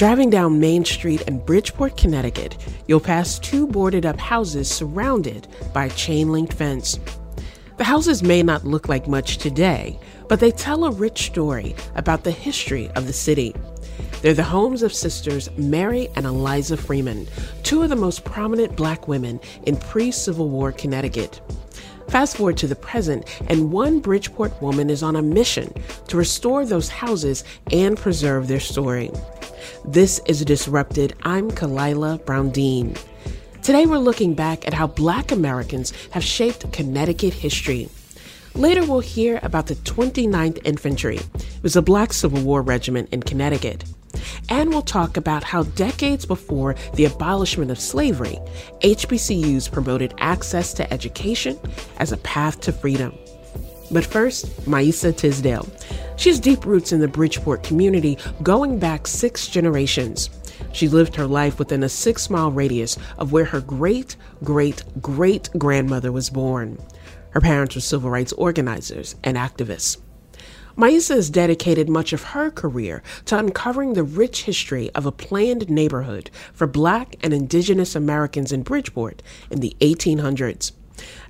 Driving down Main Street in Bridgeport, Connecticut, you'll pass two boarded up houses surrounded by a chain link fence. The houses may not look like much today, but they tell a rich story about the history of the city. They're the homes of sisters Mary and Eliza Freeman, two of the most prominent black women in pre Civil War Connecticut. Fast forward to the present, and one Bridgeport woman is on a mission to restore those houses and preserve their story. This is Disrupted. I'm Khalilah Brown-Dean. Today we're looking back at how Black Americans have shaped Connecticut history. Later we'll hear about the 29th Infantry. It was a Black Civil War regiment in Connecticut. And we'll talk about how decades before the abolishment of slavery, HBCUs promoted access to education as a path to freedom. But first, Maisa Tisdale. She has deep roots in the Bridgeport community going back six generations. She lived her life within a six mile radius of where her great, great, great grandmother was born. Her parents were civil rights organizers and activists. Maisa has dedicated much of her career to uncovering the rich history of a planned neighborhood for Black and Indigenous Americans in Bridgeport in the 1800s.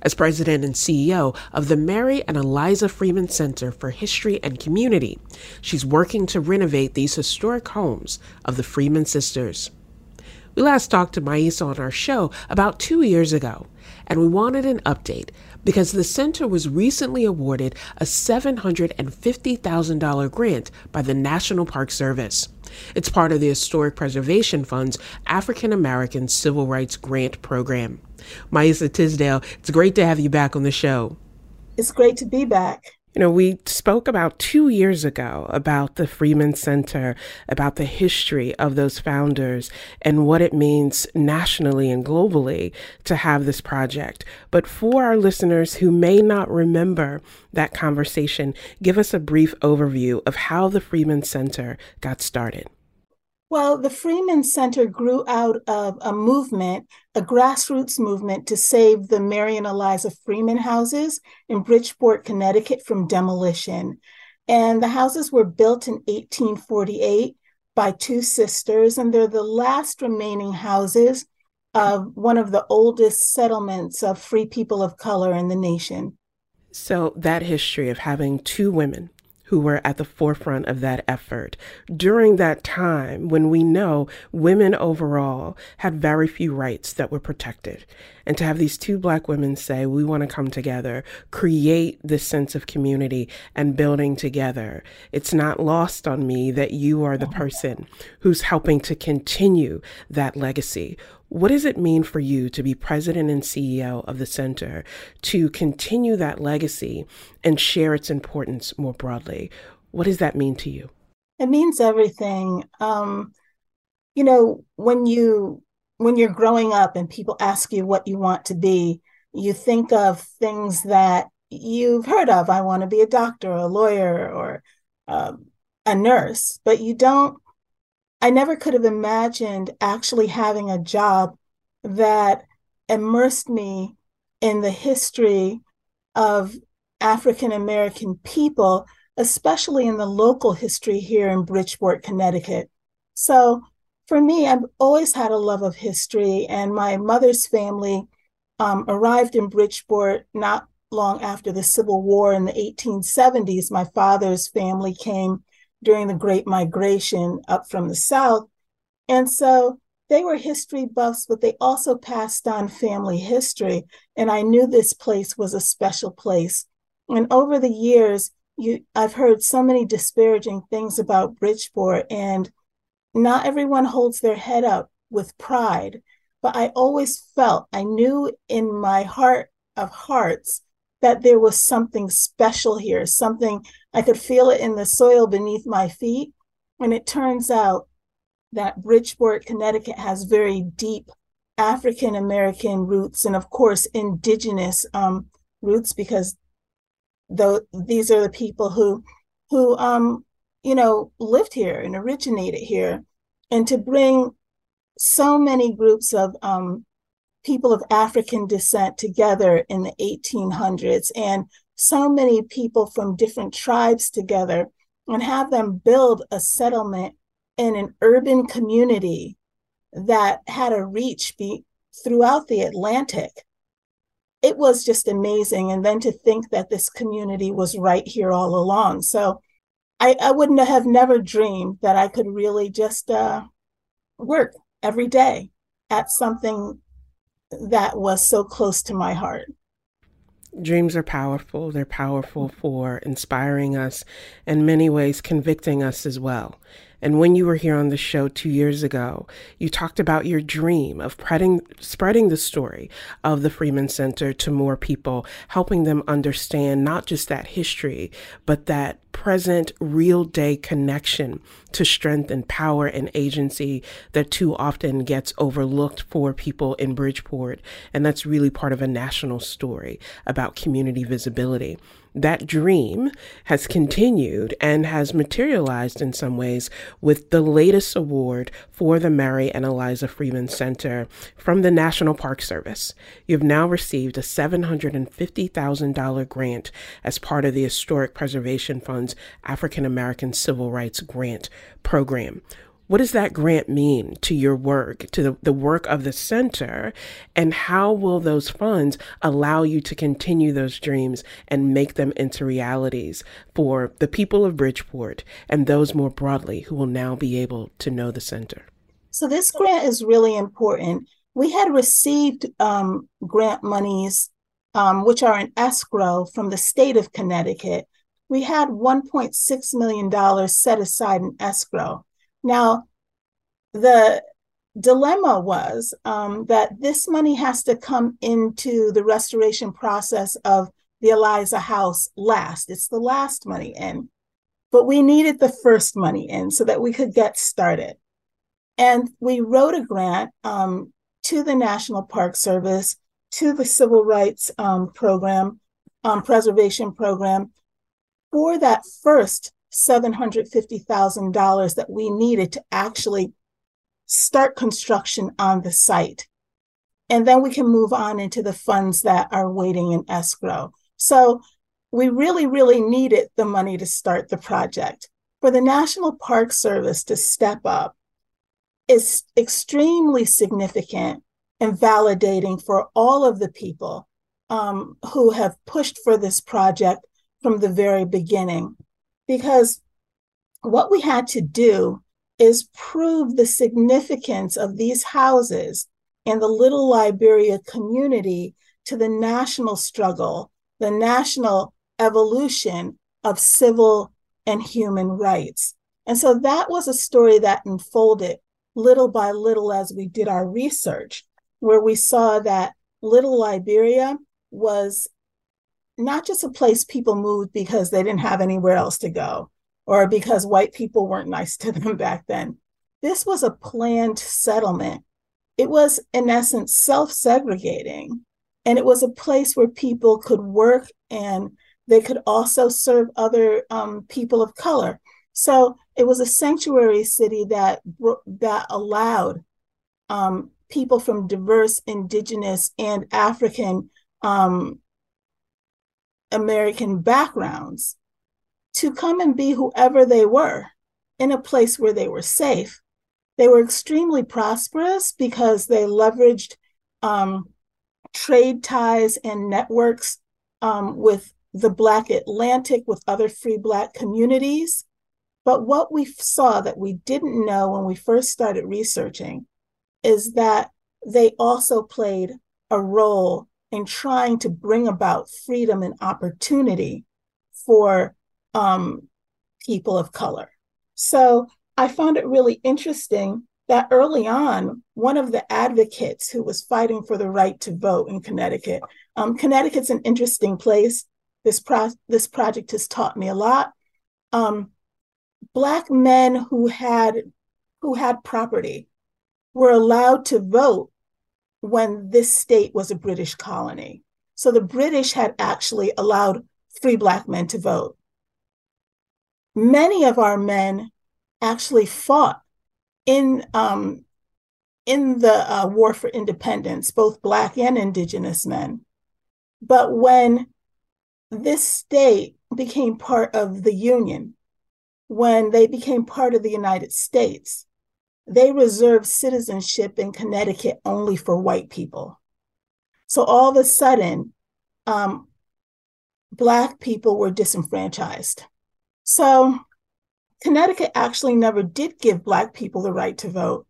As president and CEO of the Mary and Eliza Freeman Center for History and Community, she's working to renovate these historic homes of the Freeman sisters. We last talked to Maisa on our show about two years ago, and we wanted an update because the center was recently awarded a $750,000 grant by the National Park Service. It's part of the Historic Preservation Fund's African American Civil Rights Grant Program. Maisa Tisdale, it's great to have you back on the show. It's great to be back. You know, we spoke about two years ago about the Freeman Center, about the history of those founders and what it means nationally and globally to have this project. But for our listeners who may not remember that conversation, give us a brief overview of how the Freeman Center got started. Well, the Freeman Center grew out of a movement, a grassroots movement to save the Mary and Eliza Freeman houses in Bridgeport, Connecticut from demolition. And the houses were built in 1848 by two sisters, and they're the last remaining houses of one of the oldest settlements of free people of color in the nation. So, that history of having two women who were at the forefront of that effort during that time when we know women overall had very few rights that were protected. And to have these two black women say, we want to come together, create this sense of community and building together. It's not lost on me that you are the person who's helping to continue that legacy. What does it mean for you to be president and CEO of the center, to continue that legacy and share its importance more broadly? What does that mean to you? It means everything. Um, you know, when you when you're growing up and people ask you what you want to be, you think of things that you've heard of. I want to be a doctor, a lawyer, or uh, a nurse, but you don't I never could have imagined actually having a job that immersed me in the history of African American people, especially in the local history here in Bridgeport, Connecticut. So for me, I've always had a love of history, and my mother's family um, arrived in Bridgeport not long after the Civil War in the 1870s. My father's family came during the Great Migration up from the South. And so they were history buffs, but they also passed on family history. And I knew this place was a special place. And over the years, you, I've heard so many disparaging things about Bridgeport, and not everyone holds their head up with pride. But I always felt, I knew in my heart of hearts that there was something special here, something I could feel it in the soil beneath my feet. And it turns out that Bridgeport, Connecticut has very deep African American roots and, of course, indigenous um, roots because though these are the people who who um, you know lived here and originated here and to bring so many groups of um, people of African descent together in the 1800s and so many people from different tribes together and have them build a settlement in an urban community that had a reach be, throughout the Atlantic. It was just amazing. And then to think that this community was right here all along. So I, I wouldn't have never dreamed that I could really just uh, work every day at something that was so close to my heart. Dreams are powerful. They're powerful for inspiring us, in many ways, convicting us as well. And when you were here on the show two years ago, you talked about your dream of spreading, spreading the story of the Freeman Center to more people, helping them understand not just that history, but that present, real day connection to strength and power and agency that too often gets overlooked for people in Bridgeport. And that's really part of a national story about community visibility that dream has continued and has materialized in some ways with the latest award for the Mary and Eliza Freeman Center from the National Park Service. You've now received a $750,000 grant as part of the Historic Preservation Fund's African American Civil Rights Grant Program. What does that grant mean to your work, to the, the work of the center? And how will those funds allow you to continue those dreams and make them into realities for the people of Bridgeport and those more broadly who will now be able to know the center? So, this grant is really important. We had received um, grant monies, um, which are in escrow from the state of Connecticut. We had $1.6 million set aside in escrow. Now, the dilemma was um, that this money has to come into the restoration process of the Eliza House last. It's the last money in. But we needed the first money in so that we could get started. And we wrote a grant um, to the National Park Service, to the Civil Rights um, Program, um, Preservation Program, for that first $750,000 that we needed to actually start construction on the site. And then we can move on into the funds that are waiting in escrow. So we really, really needed the money to start the project. For the National Park Service to step up is extremely significant and validating for all of the people um, who have pushed for this project from the very beginning because what we had to do is prove the significance of these houses and the Little Liberia community to the national struggle, the national evolution of civil and human rights. And so that was a story that unfolded little by little as we did our research, where we saw that Little Liberia was not just a place people moved because they didn't have anywhere else to go or because white people weren't nice to them back then. This was a planned settlement. It was, in essence, self segregating. And it was a place where people could work and they could also serve other um, people of color. So it was a sanctuary city that, that allowed um, people from diverse indigenous and African um, American backgrounds to come and be whoever they were in a place where they were safe. They were extremely prosperous because they leveraged um, trade ties and networks um, with the Black Atlantic, with other free Black communities. But what we saw that we didn't know when we first started researching is that they also played a role in trying to bring about freedom and opportunity for um, people of color. So I found it really interesting that early on, one of the advocates who was fighting for the right to vote in Connecticut, um, Connecticut's an interesting place. This, pro- this project has taught me a lot. Um, Black men who had who had property were allowed to vote when this state was a British colony. So the British had actually allowed free Black men to vote. Many of our men actually fought in, um, in the uh, war for independence, both Black and Indigenous men. But when this state became part of the Union, when they became part of the United States, they reserved citizenship in Connecticut only for white people. So all of a sudden, um, Black people were disenfranchised. So Connecticut actually never did give Black people the right to vote.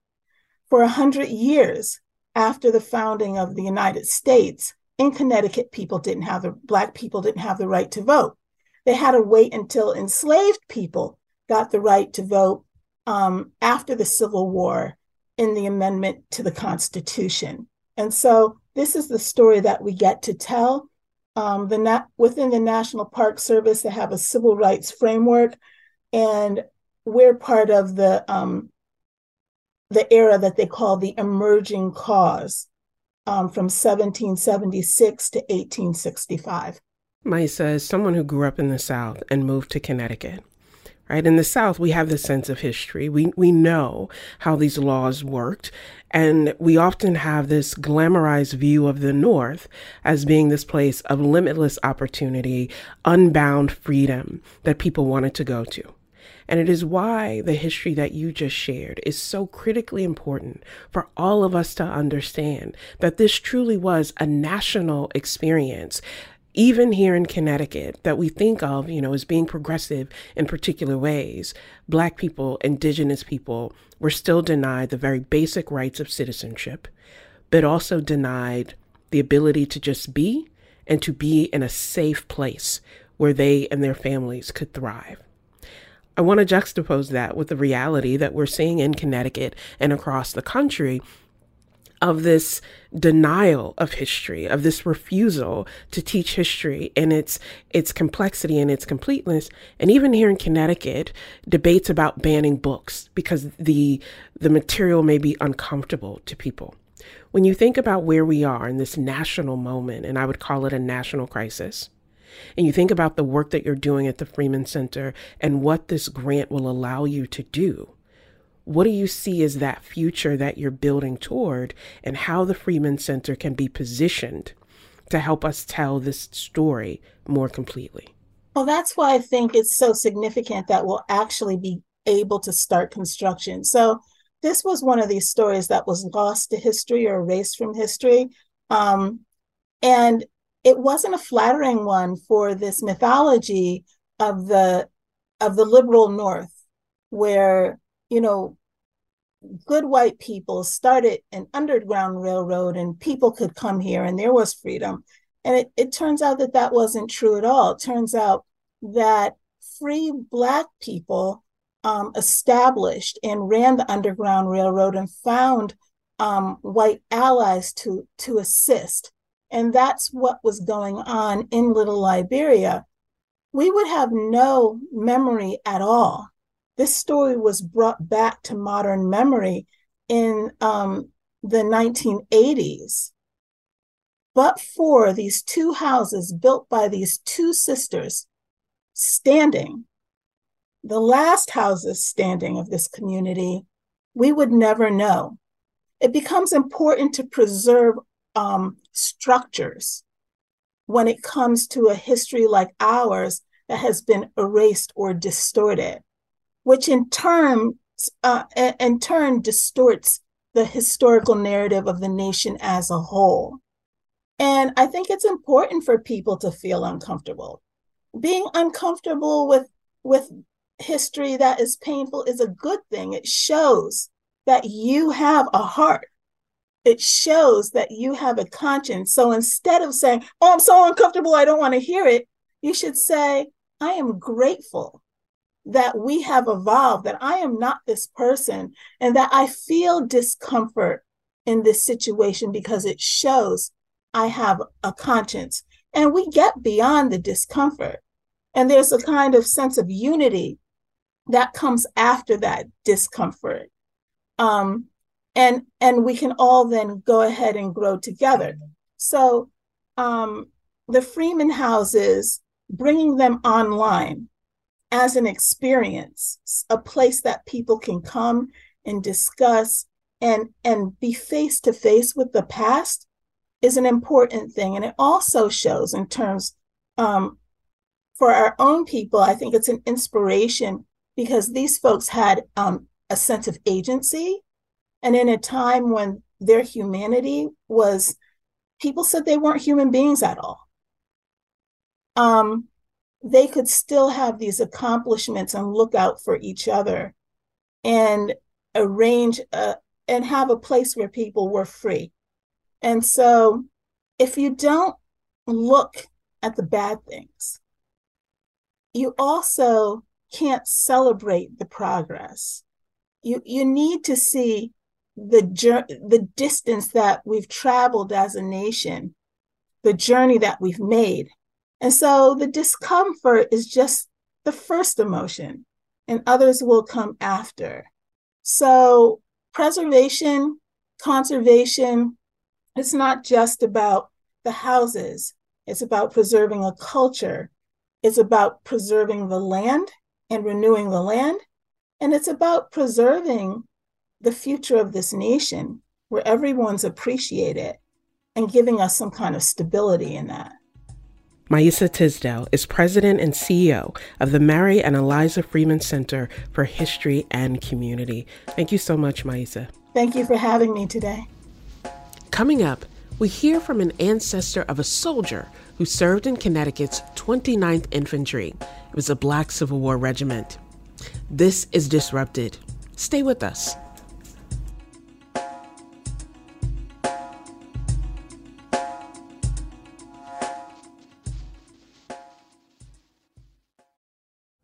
For 100 years after the founding of the United States, in Connecticut, people didn't have the Black people didn't have the right to vote. They had to wait until enslaved people got the right to vote um, after the Civil War in the amendment to the Constitution. And so this is the story that we get to tell. Um, the na- within the National Park Service, they have a civil rights framework, and we're part of the um, the era that they call the emerging cause um, from 1776 to 1865. Maisa is someone who grew up in the South and moved to Connecticut right? In the South, we have this sense of history. We, we know how these laws worked. And we often have this glamorized view of the North as being this place of limitless opportunity, unbound freedom that people wanted to go to. And it is why the history that you just shared is so critically important for all of us to understand that this truly was a national experience even here in Connecticut, that we think of, you know, as being progressive in particular ways, Black people, Indigenous people were still denied the very basic rights of citizenship, but also denied the ability to just be and to be in a safe place where they and their families could thrive. I want to juxtapose that with the reality that we're seeing in Connecticut and across the country of this denial of history, of this refusal to teach history and its its complexity and its completeness. And even here in Connecticut, debates about banning books because the the material may be uncomfortable to people. When you think about where we are in this national moment, and I would call it a national crisis, and you think about the work that you're doing at the Freeman Center and what this grant will allow you to do, what do you see as that future that you're building toward, and how the Freeman Center can be positioned to help us tell this story more completely? Well, that's why I think it's so significant that we'll actually be able to start construction. So, this was one of these stories that was lost to history or erased from history. Um, and it wasn't a flattering one for this mythology of the of the liberal north where you know, good white people started an underground railroad and people could come here and there was freedom. And it, it turns out that that wasn't true at all. It turns out that free Black people um, established and ran the Underground Railroad and found um, white allies to, to assist. And that's what was going on in Little Liberia. We would have no memory at all this story was brought back to modern memory in um, the 1980s. But for these two houses built by these two sisters standing, the last houses standing of this community, we would never know. It becomes important to preserve um, structures when it comes to a history like ours that has been erased or distorted which in turn uh, in turn distorts the historical narrative of the nation as a whole. And I think it's important for people to feel uncomfortable. Being uncomfortable with with history that is painful is a good thing. It shows that you have a heart. It shows that you have a conscience. So instead of saying, "Oh, I'm so uncomfortable, I don't want to hear it," you should say, "I am grateful that we have evolved, that I am not this person, and that I feel discomfort in this situation because it shows I have a conscience. And we get beyond the discomfort. And there's a kind of sense of unity that comes after that discomfort. Um, and and we can all then go ahead and grow together. So um, the Freeman houses, bringing them online as an experience, a place that people can come and discuss and and be face to face with the past is an important thing and it also shows in terms um, for our own people i think it's an inspiration because these folks had um, a sense of agency. And in a time when their humanity was, people said they weren't human beings at all. Um, they could still have these accomplishments and look out for each other and arrange a, and have a place where people were free. And so if you don't look at the bad things, you also can't celebrate the progress. You you need to see the the distance that we've traveled as a nation, the journey that we've made. And so the discomfort is just the first emotion and others will come after. So preservation, conservation, it's not just about the houses. It's about preserving a culture. It's about preserving the land and renewing the land. And it's about preserving the future of this nation where everyone's appreciated and giving us some kind of stability in that. Maisa Tisdale is president and CEO of the Mary and Eliza Freeman Center for History and Community. Thank you so much, Maisa. Thank you for having me today. Coming up, we hear from an ancestor of a soldier who served in Connecticut's 29th Infantry. It was a black Civil War regiment. This is Disrupted. Stay with us.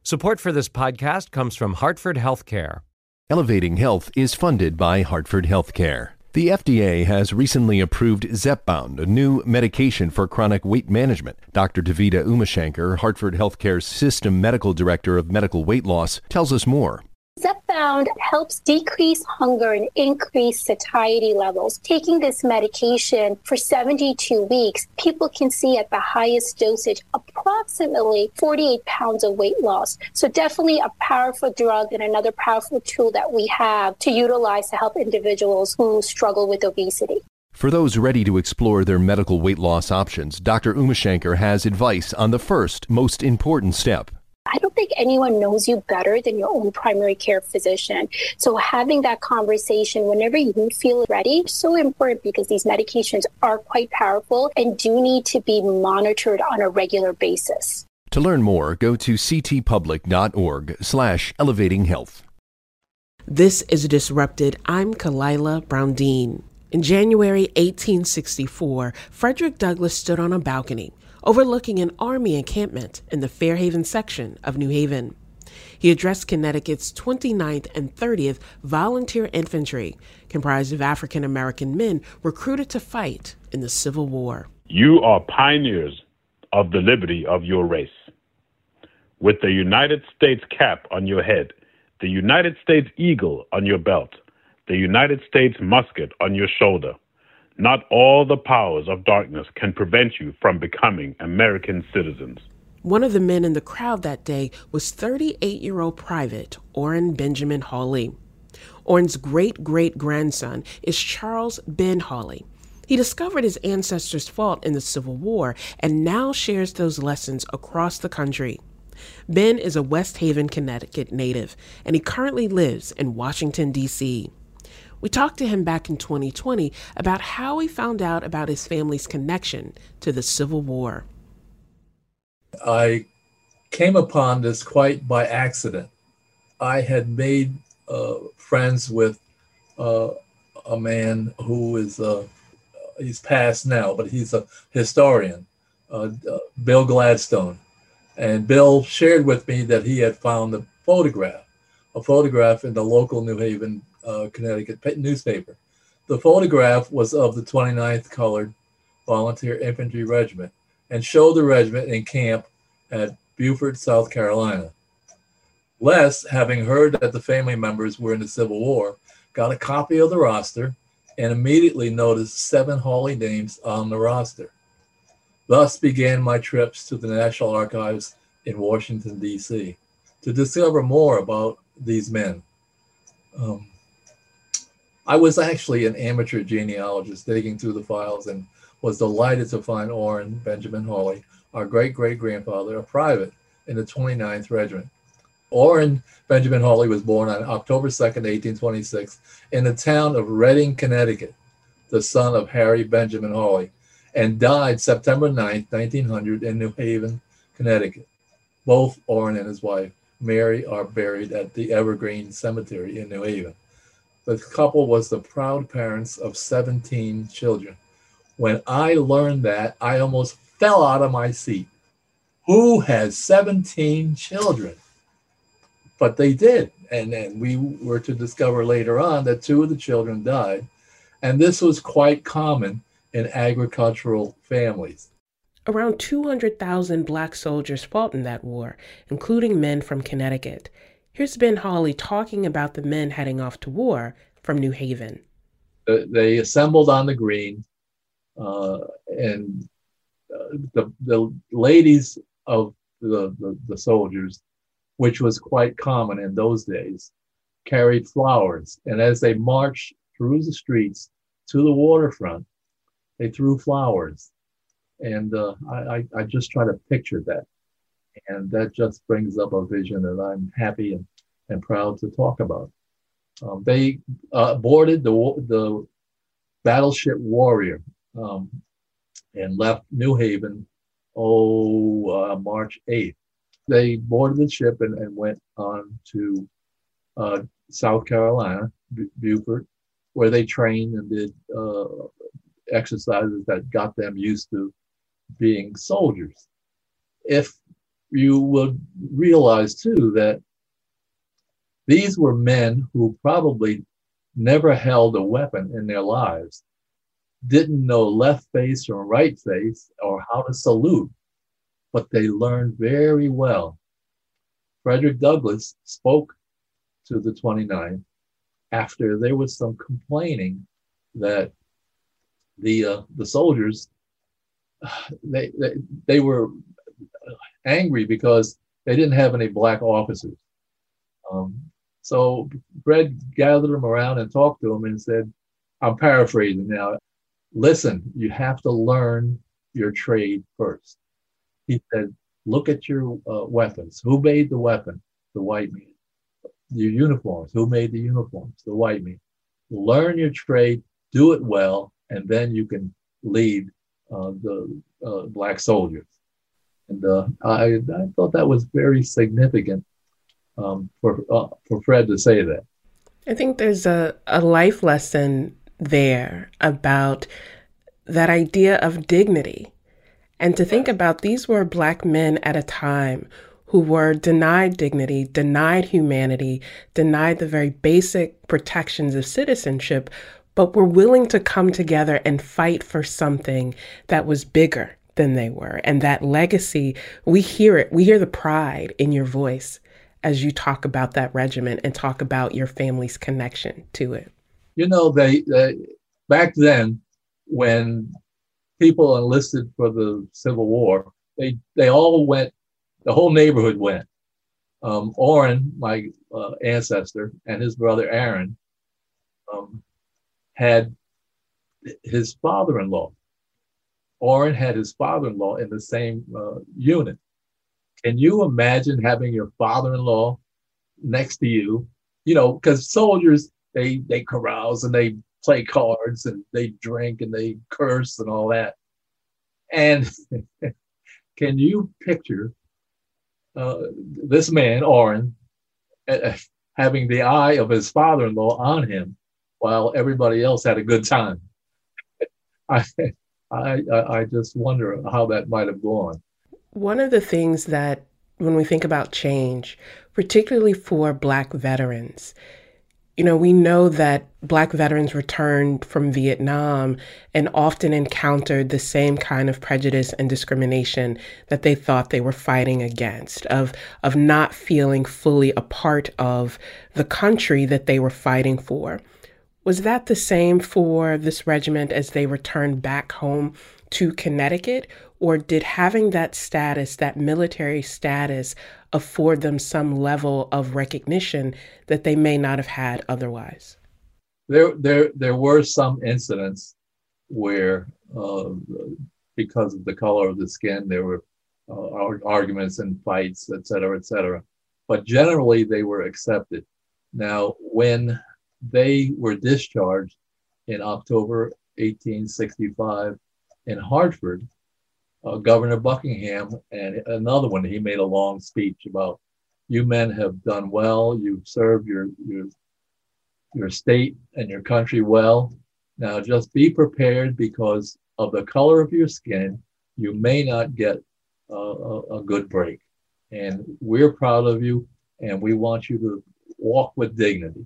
Support for this podcast comes from Hartford Healthcare. Elevating Health is funded by Hartford Healthcare. The FDA has recently approved Zepbound, a new medication for chronic weight management. Dr. Devika Umashankar, Hartford Healthcare's System Medical Director of Medical Weight Loss, tells us more. Zepbound helps decrease hunger and increase satiety levels. Taking this medication for 72 weeks, people can see at the highest dosage approximately 48 pounds of weight loss. So, definitely a powerful drug and another powerful tool that we have to utilize to help individuals who struggle with obesity. For those ready to explore their medical weight loss options, Dr. Umashankar has advice on the first, most important step I don't think anyone knows you better than your own primary care physician. So having that conversation whenever you feel ready is so important because these medications are quite powerful and do need to be monitored on a regular basis. To learn more, go to ctpublic.org slash elevating health. This is Disrupted. I'm Khalilah Brown-Dean. In January 1864, Frederick Douglass stood on a balcony overlooking an Army encampment in the Fairhaven section of New Haven. He addressed Connecticut's 29th and 30th Volunteer Infantry, comprised of African American men recruited to fight in the Civil War. You are pioneers of the liberty of your race. With the United States cap on your head, the United States eagle on your belt, the United States musket on your shoulder, not all the powers of darkness can prevent you from becoming American citizens. One of the men in the crowd that day was 38 year old Private Orrin Benjamin Hawley. Orrin's great great grandson is Charles Ben Hawley. He discovered his ancestors fault in the Civil War and now shares those lessons across the country. Ben is a West Haven, Connecticut native, and he currently lives in Washington, D.C. We talked to him back in 2020 about how he found out about his family's connection to the Civil War. I came upon this quite by accident. I had made uh, friends with uh, a man who is uh, he's passed now, but he's a historian, uh, uh, Bill Gladstone, and Bill shared with me that he had found a photograph, a photograph in the local New Haven uh, Connecticut newspaper. The photograph was of the 29th Colored Volunteer Infantry Regiment and showed the regiment in camp at Beaufort, South Carolina. Les, having heard that the family members were in the Civil War, got a copy of the roster and immediately noticed seven Hawley names on the roster. Thus began my trips to the National Archives in Washington, D.C. to discover more about these men. Um, I was actually an amateur genealogist digging through the files and was delighted to find Orrin Benjamin Hawley, our great great grandfather, a private in the 29th Regiment. Orrin Benjamin Hawley was born on October 2nd, 1826, in the town of Redding, Connecticut, the son of Harry Benjamin Hawley, and died September 9th, 1900, in New Haven, Connecticut. Both Orrin and his wife, Mary, are buried at the Evergreen Cemetery in New Haven. The couple was the proud parents of 17 children. When I learned that, I almost fell out of my seat. Who has 17 children? But they did. And then we were to discover later on that two of the children died. And this was quite common in agricultural families. Around 200,000 black soldiers fought in that war, including men from Connecticut. Here's Ben Hawley talking about the men heading off to war from New Haven. They assembled on the green, uh, and uh, the, the ladies of the, the, the soldiers, which was quite common in those days, carried flowers. And as they marched through the streets to the waterfront, they threw flowers. And uh, I, I, I just try to picture that and that just brings up a vision that I'm happy and, and proud to talk about. Um, they uh, boarded the, the battleship Warrior um, and left New Haven, oh, uh, March 8th. They boarded the ship and, and went on to uh, South Carolina, B- Beaufort, where they trained and did uh, exercises that got them used to being soldiers. If you would realize too that these were men who probably never held a weapon in their lives, didn't know left face from right face or how to salute, but they learned very well. Frederick Douglass spoke to the 29th after there was some complaining that the uh, the soldiers they, they they were angry because they didn't have any black officers. Um, so Fred gathered them around and talked to them and said, I'm paraphrasing now, listen, you have to learn your trade first. He said, look at your uh, weapons. Who made the weapon? The white man. Your uniforms. Who made the uniforms? The white man. Learn your trade, do it well, and then you can lead uh, the uh, black soldiers. And uh, I, I thought that was very significant um, for, uh, for Fred to say that. I think there's a, a life lesson there about that idea of dignity. And to think about these were black men at a time who were denied dignity, denied humanity, denied the very basic protections of citizenship, but were willing to come together and fight for something that was bigger than they were. And that legacy, we hear it, we hear the pride in your voice as you talk about that regiment and talk about your family's connection to it. You know, they, they back then when people enlisted for the Civil War, they they all went, the whole neighborhood went. Um, Orrin, my uh, ancestor, and his brother Aaron um, had his father-in-law Orrin had his father-in-law in the same uh, unit. Can you imagine having your father-in-law next to you? You know, because soldiers they they carouse and they play cards and they drink and they curse and all that. And can you picture uh, this man, Orrin, uh, having the eye of his father-in-law on him while everybody else had a good time? I, I, I, just wonder how that might have gone. One of the things that, when we think about change, particularly for Black veterans, you know, we know that Black veterans returned from Vietnam and often encountered the same kind of prejudice and discrimination that they thought they were fighting against, of, of not feeling fully a part of the country that they were fighting for. Was that the same for this regiment as they returned back home to Connecticut? Or did having that status, that military status, afford them some level of recognition that they may not have had otherwise? There, there, there were some incidents where, uh, because of the color of the skin, there were uh, arguments and fights, et cetera, et cetera. but generally they were accepted. Now, when they were discharged in October 1865 in Hartford, uh, Governor Buckingham and another one, he made a long speech about you men have done well, you've served your, your, your state and your country well. Now just be prepared because of the color of your skin, you may not get a, a, a good break. And we're proud of you and we want you to walk with dignity.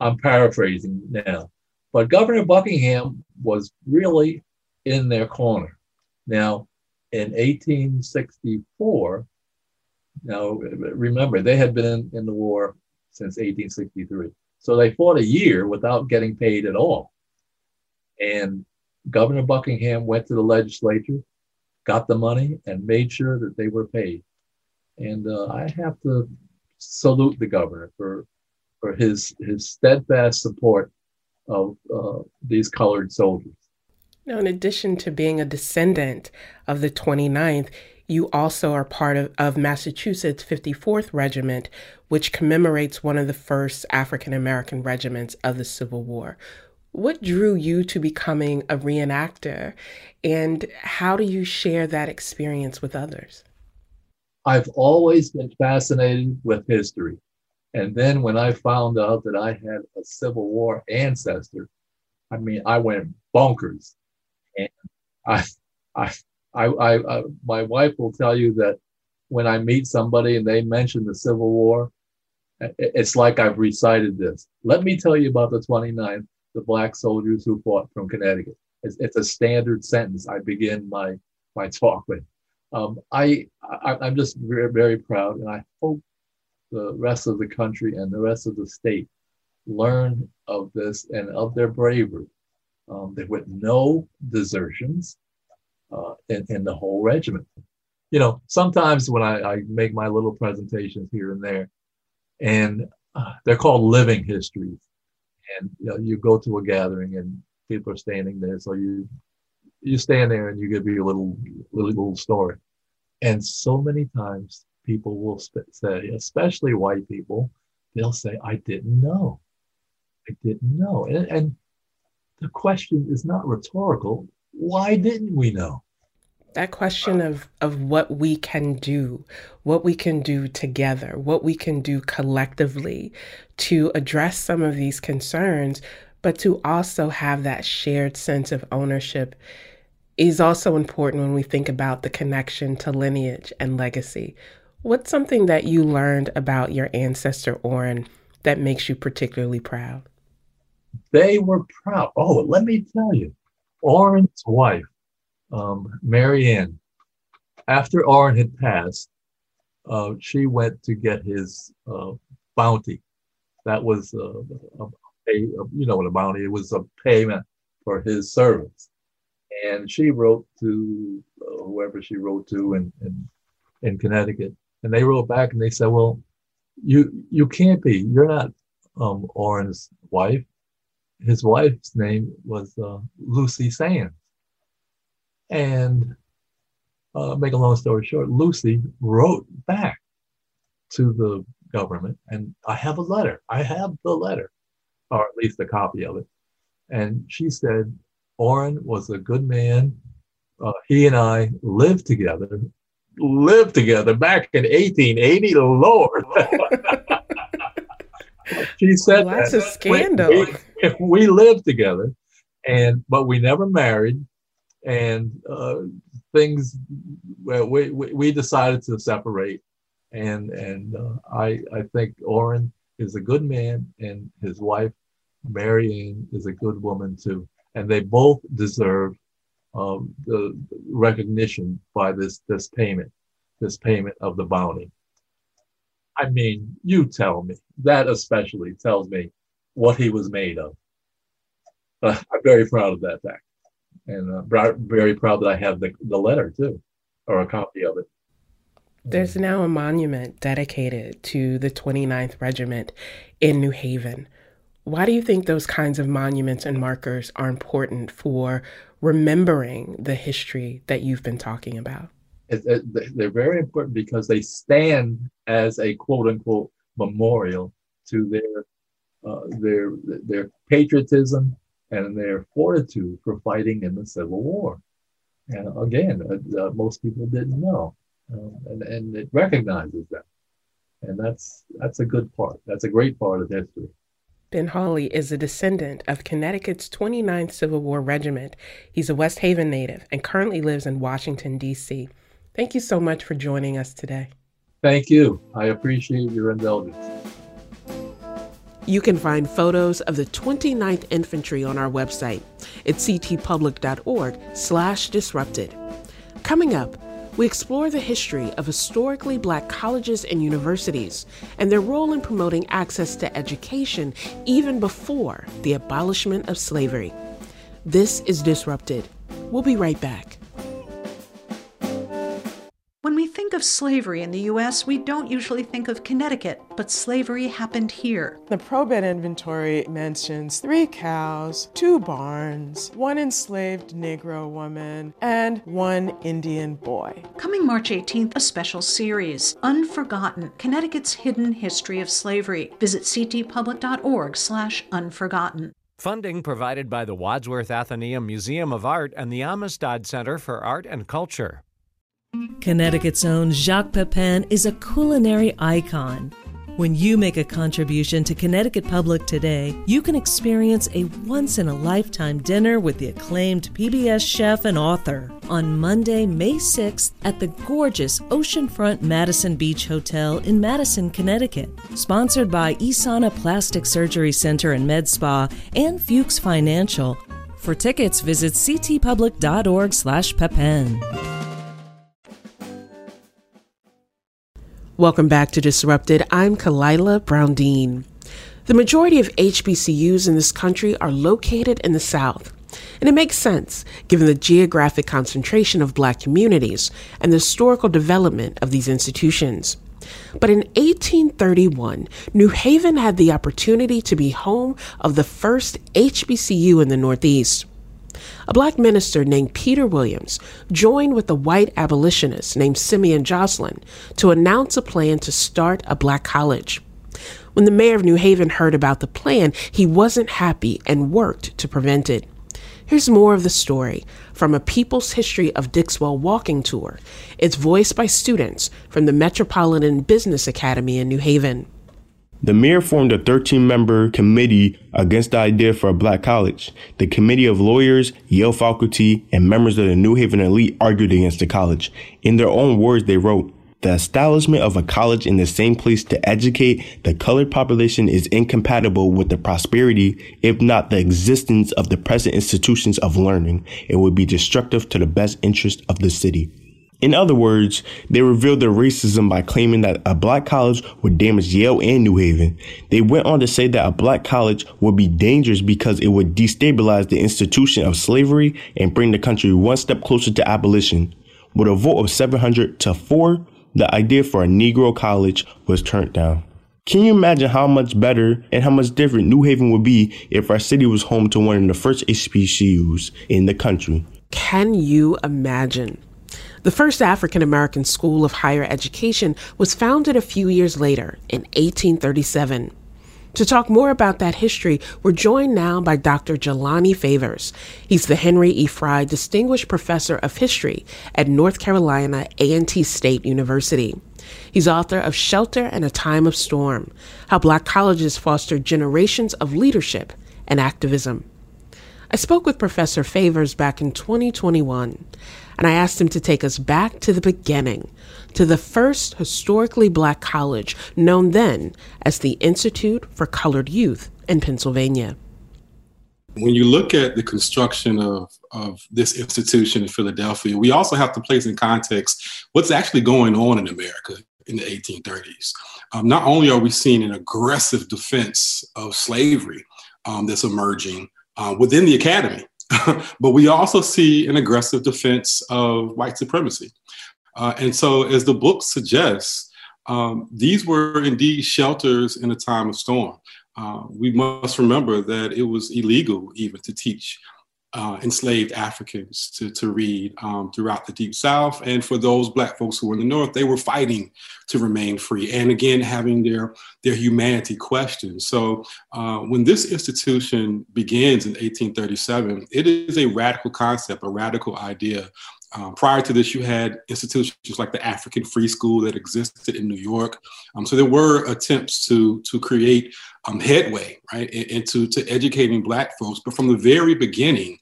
I'm paraphrasing now. But Governor Buckingham was really in their corner. Now, in 1864, now remember, they had been in, the war since 1863. So they fought a year without getting paid at all. And Governor Buckingham went to the legislature, got the money, and made sure that they were paid. And uh, I have to salute the governor for for his his steadfast support of uh, these colored soldiers. Now, in addition to being a descendant of the 29th, you also are part of, of Massachusetts 54th Regiment, which commemorates one of the first African American regiments of the Civil War. What drew you to becoming a reenactor, and how do you share that experience with others? I've always been fascinated with history. And then when I found out that I had a Civil War ancestor, I mean, I went bonkers. And I, I, I, I, I, my wife will tell you that when I meet somebody and they mention the Civil War, it's like I've recited this. Let me tell you about the 29th, the black soldiers who fought from Connecticut. It's, it's a standard sentence I begin my, my talk with. Um, I, I, am just very, very proud, and I hope the rest of the country and the rest of the state learn of this and of their bravery. Um, there were no desertions uh, in, in the whole regiment. You know, sometimes when I, I make my little presentations here and there, and uh, they're called living histories, and you know, you go to a gathering and people are standing there, so you you stand there and you give your little little little story, and so many times people will say, especially white people, they'll say, I didn't know. I didn't know. And, and the question is not rhetorical. Why didn't we know? That question of, of what we can do, what we can do together, what we can do collectively to address some of these concerns, but to also have that shared sense of ownership is also important when we think about the connection to lineage and legacy. What's something that you learned about your ancestor Orrin that makes you particularly proud? They were proud. Oh, let me tell you, Orrin's wife, um, after Orrin had passed, uh, she went to get his uh, bounty. That was uh, a pay, you know what a bounty. It was a payment for his service, and she wrote to uh, whoever she wrote to in, in in Connecticut and they wrote back and they said, well, you you can't be. You're not um, Orrin's wife. His wife's name was uh, Lucy Sands. And uh, make a long story short, Lucy wrote back to the government, and I have a letter. I have the letter, or at least a copy of it. And she said, Orrin was a good man. Uh, he and I lived together lived together back in 1880, Lord. she said well, that's that. a scandal. We, we, we, lived together, and but we never married, and uh, things. Well, we, we we decided to separate, and and uh, I I think Orrin is a good man, and his wife Marianne is a good woman too, and they both deserve um, the recognition by this this payment, this payment of the bounty. I mean, you tell me that especially tells me what he was made of. Uh, I'm very proud of that fact, and uh, very proud that I have the the letter too, or a copy of it. There's now a monument dedicated to the 29th Regiment in New Haven. Why do you think those kinds of monuments and markers are important for remembering the history that you've been talking about? it, they're very important because they stand as a quote unquote memorial to their uh, their their patriotism and their fortitude for fighting in the Civil War. And again, uh, uh, most people didn't know, um, and and it recognizes that, and that's that's a good part. That's a great part of history. Ben Hawley is a descendant of Connecticut's 29th Civil War Regiment. He's a West Haven native and currently lives in Washington, D.C. Thank you so much for joining us today. Thank you. I appreciate your indulgence. You can find photos of the 29th Infantry on our website at ctpublic.org slash disrupted. Coming up, we explore the history of historically black colleges and universities and their role in promoting access to education even before the abolishment of slavery. This is Disrupted. We'll be right back. When we think of slavery in the U.S., we don't usually think of Connecticut, but slavery happened here. The probate inventory mentions three cows, two barns, one enslaved Negro woman, and one Indian boy. Coming March 18th, a special series, Unforgotten, Connecticut's Hidden History of Slavery. Visit ctpublic.org slash unforgotten. Funding provided by the Wadsworth Atheneum Museum of Art and the Amistad Center for Art and Culture. Connecticut's own Jacques Pepin is a culinary icon. When you make a contribution to Connecticut Public today, you can experience a once in a lifetime dinner with the acclaimed PBS chef and author on Monday, May 6th at the gorgeous Oceanfront Madison Beach Hotel in Madison, Connecticut. Sponsored by Isana Plastic Surgery Center and Med Spa and Fuchs Financial. For tickets, visit ctpublic.org/pepin. Welcome back to Disrupted. I'm Khalilah Brown-Dean. The majority of HBCUs in this country are located in the South. And it makes sense, given the geographic concentration of black communities and the historical development of these institutions. But in 1831, New Haven had the opportunity to be home of the first HBCU in the Northeast a black minister named Peter Williams joined with a white abolitionist named Simeon Jocelyn to announce a plan to start a black college. When the mayor of New Haven heard about the plan, he wasn't happy and worked to prevent it. Here's more of the story from a People's History of Dixwell walking tour. It's voiced by students from the Metropolitan Business Academy in New Haven. The mayor formed a 13 member committee against the idea for a black college. The committee of lawyers, Yale faculty, and members of the New Haven elite argued against the college. In their own words, they wrote, the establishment of a college in the same place to educate the colored population is incompatible with the prosperity, if not the existence of the present institutions of learning. It would be destructive to the best interest of the city. In other words, they revealed their racism by claiming that a black college would damage Yale and New Haven. They went on to say that a black college would be dangerous because it would destabilize the institution of slavery and bring the country one step closer to abolition. With a vote of 700 to 4, the idea for a Negro college was turned down. Can you imagine how much better and how much different New Haven would be if our city was home to one of the first HBCUs in the country? Can you imagine? The first African American school of higher education was founded a few years later, in 1837. To talk more about that history, we're joined now by Dr. Jelani Favors. He's the Henry E. Frye Distinguished Professor of History at North Carolina A&T State University. He's author of Shelter in a Time of Storm How Black Colleges Fostered Generations of Leadership and Activism. I spoke with Professor Favors back in 2021 and I asked him to take us back to the beginning, to the first historically black college known then as the Institute for Colored Youth in Pennsylvania. When you look at the construction of, of this institution in Philadelphia, we also have to place in context what's actually going on in America in the 1830s. Um, not only are we seeing an aggressive defense of slavery um, that's emerging uh, within the academy, but we also see an aggressive defense of white supremacy. Uh, and so, as the book suggests, um, these were indeed shelters in a time of storm. Uh, we must remember that it was illegal even to teach uh, enslaved Africans to, to read um, throughout the Deep South. And for those Black folks who were in the North, they were fighting to remain free and again having their, their humanity questioned. So uh, when this institution begins in 1837, it is a radical concept, a radical idea um, prior to this, you had institutions like the African Free School that existed in New York. Um, so there were attempts to to create um, headway, right, into to educating Black folks. But from the very beginning,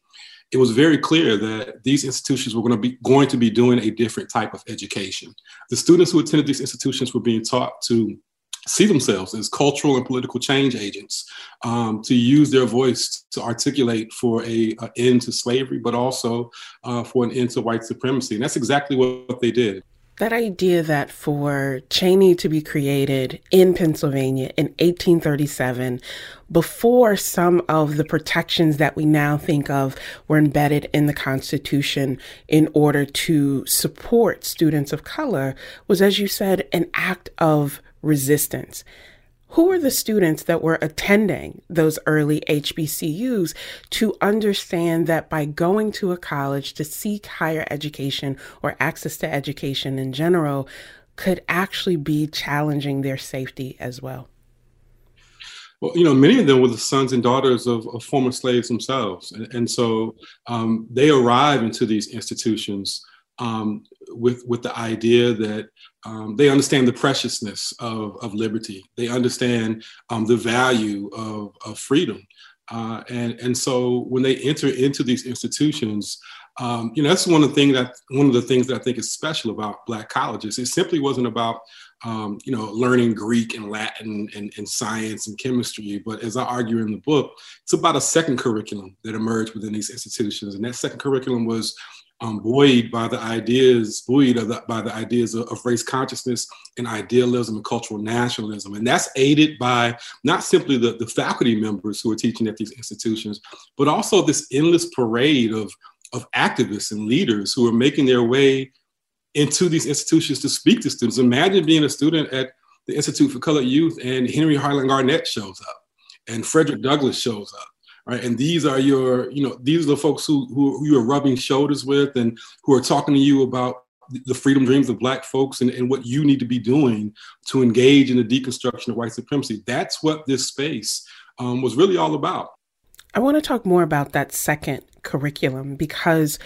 it was very clear that these institutions were going to be going to be doing a different type of education. The students who attended these institutions were being taught to see themselves as cultural and political change agents, um, to use their voice to articulate for a, a end to slavery, but also uh, for an end to white supremacy. And that's exactly what they did. That idea that for Cheyney to be created in Pennsylvania in 1837, before some of the protections that we now think of were embedded in the Constitution in order to support students of color, was, as you said, an act of resistance. Who were the students that were attending those early HBCUs to understand that by going to a college to seek higher education or access to education in general could actually be challenging their safety as well? Well, you know, many of them were the sons and daughters of, of former slaves themselves. And, and so um, they arrive into these institutions um, with, with the idea that um, they understand the preciousness of, of liberty. They understand um, the value of, of freedom. Uh, and, and so when they enter into these institutions, um, you know, that's one of the things that one of the things that I think is special about Black colleges. It simply wasn't about um, you know learning Greek and Latin and, and science and chemistry, but as I argue in the book, it's about a second curriculum that emerged within these institutions, and that second curriculum was um, buoyed by the ideas, buoyed the, by the ideas of, of, race consciousness and idealism and cultural nationalism. And that's aided by not simply the, the faculty members who are teaching at these institutions, but also this endless parade of, of activists and leaders who are making their way into these institutions to speak to students. Imagine being a student at the Institute for Colored Youth and Henry Highland Garnet shows up and Frederick Douglass shows up right? And these are your, you know, these are the folks who, who, who you are rubbing shoulders with and who are talking to you about the freedom dreams of black folks and, and what you need to be doing to engage in the deconstruction of white supremacy. That's what this space um, was really all about. I want to talk more about that second curriculum because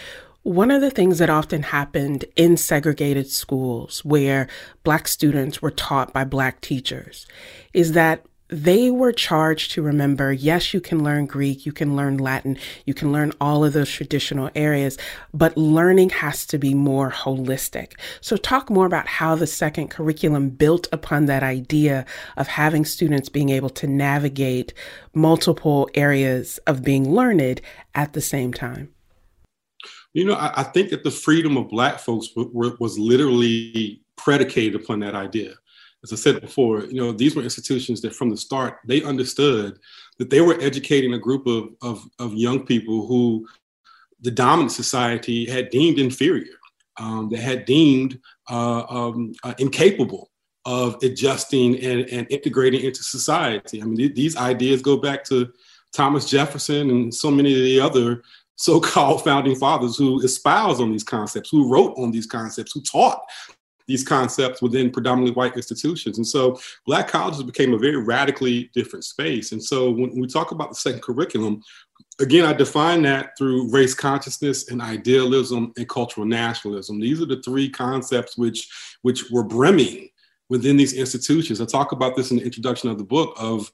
one of the things that often happened in segregated schools where Black students were taught by Black teachers is that they were charged to remember yes, you can learn Greek, you can learn Latin, you can learn all of those traditional areas, but learning has to be more holistic. So, talk more about how the second curriculum built upon that idea of having students being able to navigate multiple areas of being learned at the same time. You know, I, I think that the freedom of Black folks w- w- was literally predicated upon that idea as I said before, you know, these were institutions that from the start, they understood that they were educating a group of, of, of young people who the dominant society had deemed inferior, um, that had deemed uh, um, uh, incapable of adjusting and, and, integrating into society. I mean, th- these ideas go back to Thomas Jefferson and so many of the other so-called founding fathers who espoused on these concepts, who wrote on these concepts, who taught these concepts within predominantly white institutions. And so Black colleges became a very radically different space. And so when we talk about the second curriculum, again, I define that through race consciousness and idealism and cultural nationalism. These are the three concepts which, which were brimming within these institutions. I talk about this in the introduction of the book of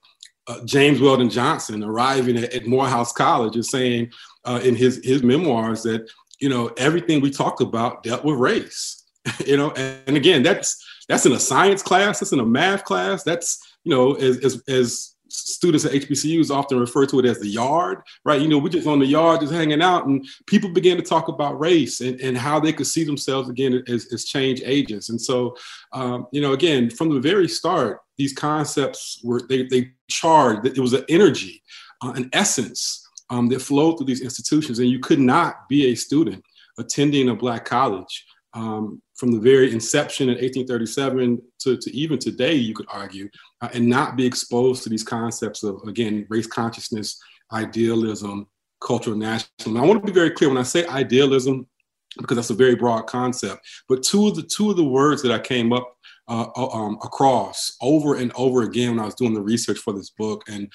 uh, James Weldon Johnson arriving at, at Morehouse College and saying uh, in his, his memoirs that, you know, everything we talked about dealt with race you know, and, and, again, that's that's in a science class, that's in a math class, that's you know, as as, as students at HBCUs often refer to it as the yard, right? You know, we're just on the yard, just hanging out, and people began to talk about race and, and how they could see themselves again as, as change agents. And so, um, you know, again, from the very start, these concepts were they they charged it was an energy, uh, an essence um, that flowed through these institutions, and you could not be a student attending a black college um, from the very inception in 1837 to, to even today, you could argue, uh, and not be exposed to these concepts of, again, race consciousness, idealism, cultural nationalism. I want to be very clear when I say idealism, because that's a very broad concept. But two of the two of the words that I came up uh, uh um, across over and over again when I was doing the research for this book, and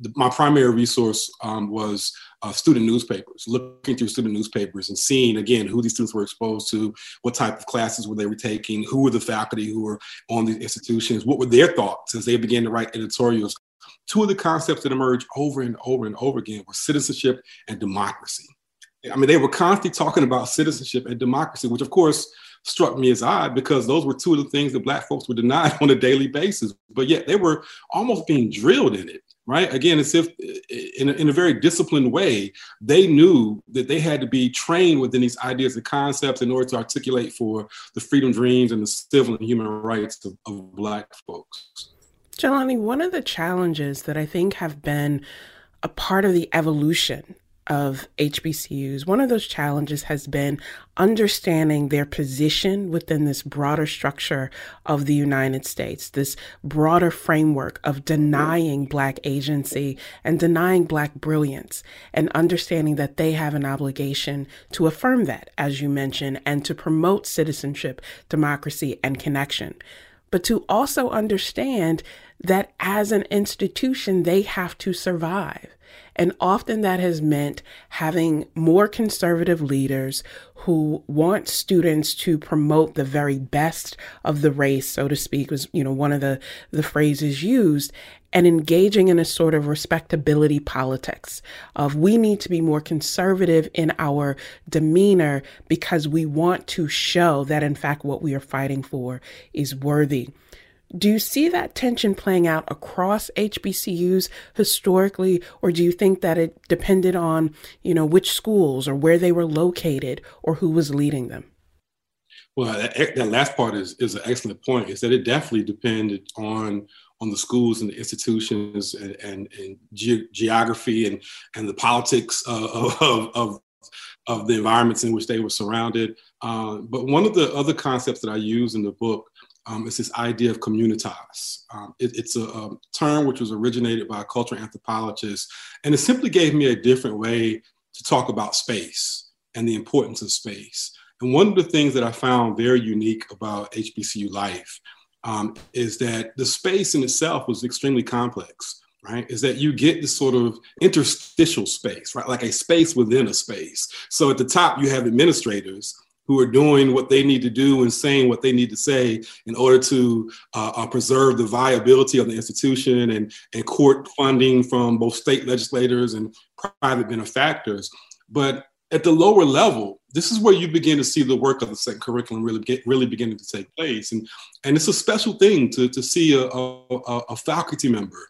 the, my primary resource um, was uh, student newspapers, looking through student newspapers and seeing again who these students were exposed to, what type of classes were they were taking, who were the faculty who were on these institutions, what were their thoughts as they began to write editorials. Two of the concepts that emerged over and over and over again were citizenship and democracy. I mean, they were constantly talking about citizenship and democracy, which of course struck me as odd because those were two of the things that Black folks were denied on a daily basis. But yet they were almost being drilled in it right? Again, as if in a, in a very disciplined way, they knew that they had to be trained within these ideas and concepts in order to articulate for the freedom dreams and the civil and human rights of, of Black folks. Jelani, one of the challenges that I think have been a part of the evolution of HBCUs, one of those challenges has been understanding their position within this broader structure of the United States, this broader framework of denying Black agency and denying Black brilliance, and understanding that they have an obligation to affirm that, as you mentioned, and to promote citizenship, democracy, and connection. But to also understand that as an institution, they have to survive and often that has meant having more conservative leaders who want students to promote the very best of the race, so to speak, was, you know, one of the, the phrases used, and engaging in a sort of respectability politics of we need to be more conservative in our demeanor because we want to show that in fact what we are fighting for is worthy. Do you see that tension playing out across HBCUs historically, or do you think that it depended on, you know, which schools or where they were located or who was leading them? Well, that, that last part is, is an excellent point. Is that it definitely depended on on the schools and the institutions and, and, and ge- geography and, and the politics of, of, of, of, the environments in which they were surrounded. Uh, but one of the other concepts that I use in the book um, is this idea of communitas. Um, it, it's a, a, term which was originated by a cultural anthropologist, and it simply gave me a different way to talk about space and the importance of space. And one of the things that I found very unique about HBCU life um, is that the space in itself was extremely complex. Right, is that you get this sort of interstitial space, right? Like a space within a space. So at the top, you have administrators who are doing what they need to do and saying what they need to say in order to uh, uh, preserve the viability of the institution and, and court funding from both state legislators and private benefactors. But at the lower level, this is where you begin to see the work of the second curriculum really get, really beginning to take place. And, and it's a special thing to, to see a, a, a faculty member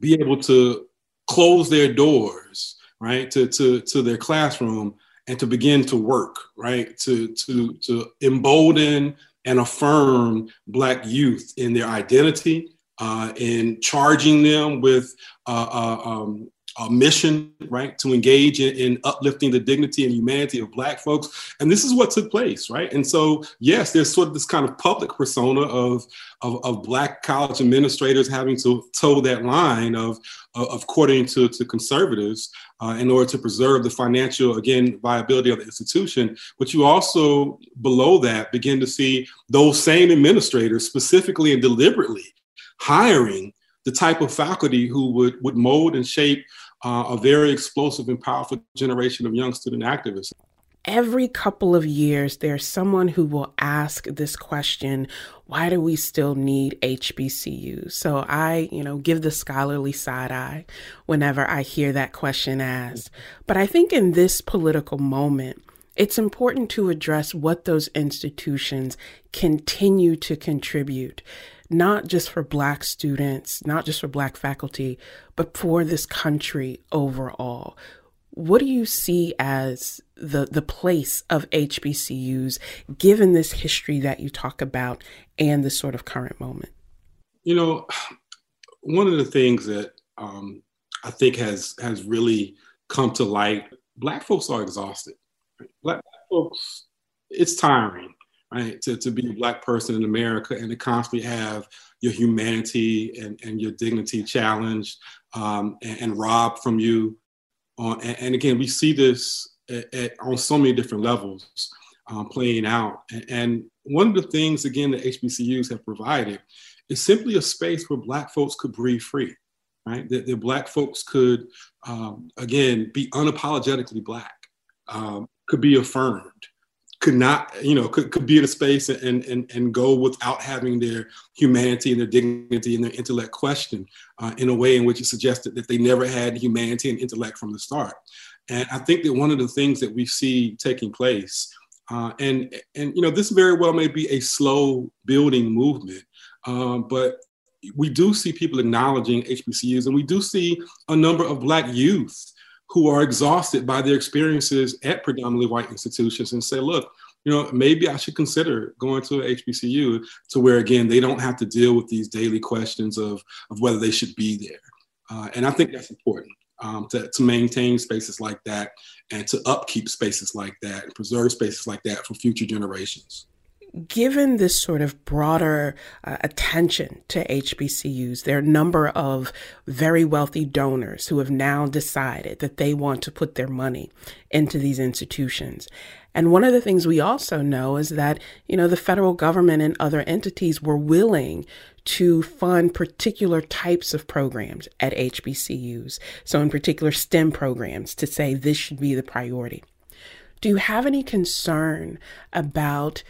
be able to close their doors, right, to, to, to their classroom and to begin to work, right? To, to, to embolden and affirm Black youth in their identity, uh, in charging them with uh, uh, um, a mission, right, to engage in, in, uplifting the dignity and humanity of Black folks. And this is what took place, right? And so, yes, there's sort of this kind of public persona of, of, of Black college administrators having to toe that line of, of courting to, to conservatives uh, in order to preserve the financial, again, viability of the institution. But you also, below that, begin to see those same administrators specifically and deliberately hiring the type of faculty who would, would mold and shape uh, a very explosive and powerful generation of young student activists. Every couple of years, there's someone who will ask this question why do we still need HBCUs? So I, you know, give the scholarly side eye whenever I hear that question asked. But I think in this political moment, it's important to address what those institutions continue to contribute not just for Black students, not just for Black faculty, but for this country overall. What do you see as the, the place of HBCUs given this history that you talk about and the sort of current moment? You know, one of the things that um, I think has has really come to light, Black folks are exhausted. Black folks, it's tiring right? To, to be a black person in America and to constantly have your humanity and, and your dignity challenged um, and, and robbed from you. On, and, and again, we see this at, at, on so many different levels um, playing out. And, and one of the things, again, that HBCUs have provided is simply a space where Black folks could breathe free, right? That, that Black folks could, um, again, be unapologetically Black, um, could be affirmed, could not, you know, could, could be in a space and, and, and go without having their humanity and their dignity and their intellect questioned uh, in a way in which it suggested that they never had humanity and intellect from the start. And I think that one of the things that we see taking place, uh, and and you know, this very well may be a slow building movement, um, but we do see people acknowledging HBCUs, and we do see a number of Black youth who are exhausted by their experiences at predominantly white institutions and say, look, you know, maybe I should consider going to a HBCU to where, again, they don't have to deal with these daily questions of, of whether they should be there. Uh, and I think that's important um, to, to maintain spaces like that and to upkeep spaces like that and preserve spaces like that for future generations given this sort of broader uh, attention to HBCUs, there are a number of very wealthy donors who have now decided that they want to put their money into these institutions. And one of the things we also know is that, you know, the federal government and other entities were willing to fund particular types of programs at HBCUs. So, in particular, STEM programs to say this should be the priority. Do you have any concern about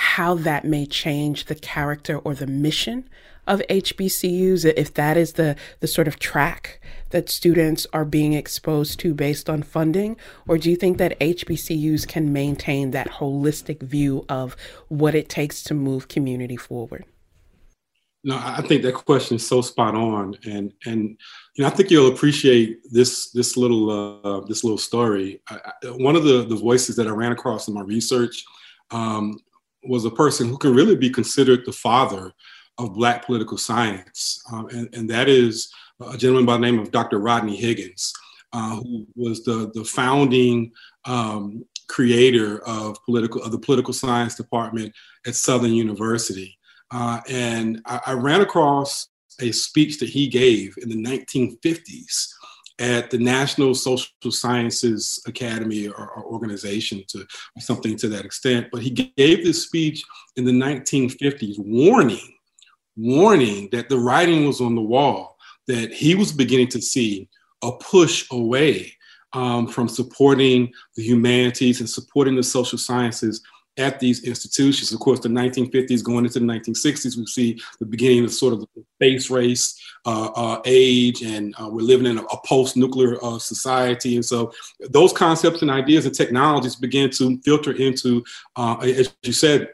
how that may change the character or the mission of HBCUs, if that is the, the sort of track that students are being exposed to based on funding? Or do you think that HBCUs can maintain that holistic view of what it takes to move community forward? No, I think that question is so spot on, and and you know I think you'll appreciate this this little uh, this little story. I, I, one of the the voices that I ran across in my research um, was a person who can really be considered the father of Black political science, um, and, and that is a gentleman by the name of Dr. Rodney Higgins, uh, who was the, the founding um, creator of political of the political science department at Southern University. Uh, and I, I, ran across a speech that he gave in the 1950s at the National Social Sciences Academy or, or organization to or something to that extent. But he gave this speech in the 1950s warning, warning that the writing was on the wall, that he was beginning to see a push away um, from supporting the humanities and supporting the social sciences at these institutions. Of course, the 1950s going into the 1960s, we see the beginning of sort of the space race uh, uh, age, and uh, we're living in a, a post-nuclear uh, society. And so those concepts and ideas and technologies begin to filter into, uh, as you said,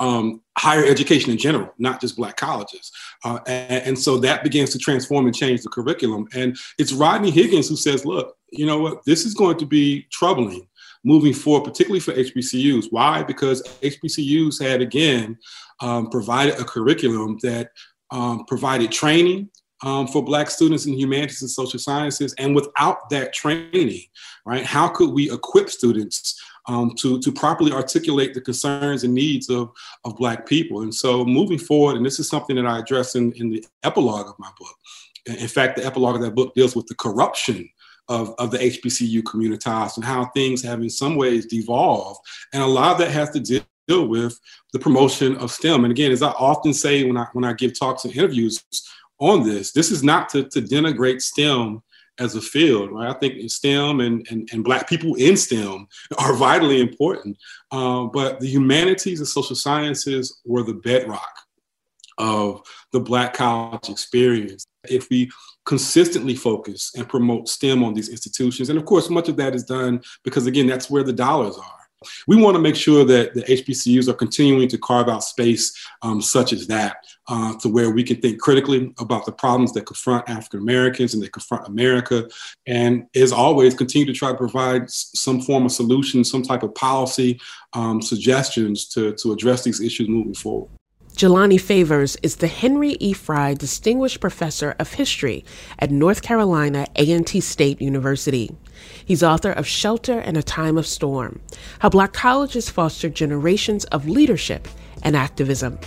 um, higher education in general, not just Black colleges. Uh, and, and, so that begins to transform and change the curriculum. And it's Rodney Higgins who says, look, you know what, this is going to be troubling moving forward, particularly for HBCUs. Why? Because HBCUs had, again, um, provided a curriculum that um, provided training um, for Black students in humanities and social sciences. And without that training, right, how could we equip students um, to, to properly articulate the concerns and needs of, of Black people? And so moving forward, and this is something that I address in, in the epilogue of my book. In fact, the epilogue of that book deals with the corruption of, of the HBCU communitas and how things have in some ways devolved. And a lot of that has to deal with the promotion of STEM. And again, as I often say when I when I give talks and interviews on this, this is not to, to denigrate STEM as a field, right? I think STEM and, and, and Black people in STEM are vitally important. Uh, but the humanities and social sciences were the bedrock of the Black college experience. If we consistently focus and promote STEM on these institutions, and of course, much of that is done because, again, that's where the dollars are. We want to make sure that the HBCUs are continuing to carve out space um, such as that uh, to where we can think critically about the problems that confront African Americans and that confront America. And as always, continue to try to provide some form of solution, some type of policy um, suggestions to, to address these issues moving forward. Jelani Favors is the Henry E. Frye Distinguished Professor of History at North Carolina A&T State University. He's author of Shelter in a Time of Storm How Black Colleges Fostered Generations of Leadership and Activism.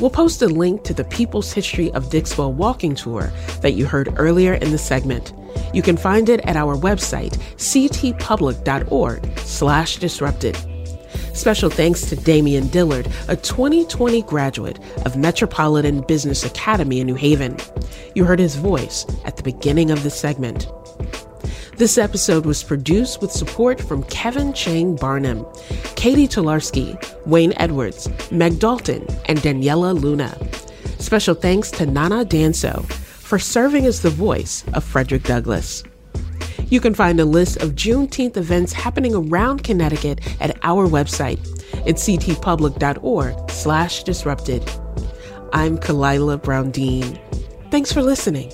We'll post a link to the People's History of Dixwell walking tour that you heard earlier in the segment. You can find it at our website, ctpublic.org slash disrupted. Special thanks to Damian Dillard, a 2020 graduate of Metropolitan Business Academy in New Haven. You heard his voice at the beginning of the segment. This episode was produced with support from Kevin Chang Barnum, Katie Tolarski, Wayne Edwards, Meg Dalton, and Daniela Luna. Special thanks to Nana Danso for serving as the voice of Frederick Douglass. You can find a list of Juneteenth events happening around Connecticut at our website at ctpublic.org slash disrupted. I'm Khalilah Brown Dean. Thanks for listening.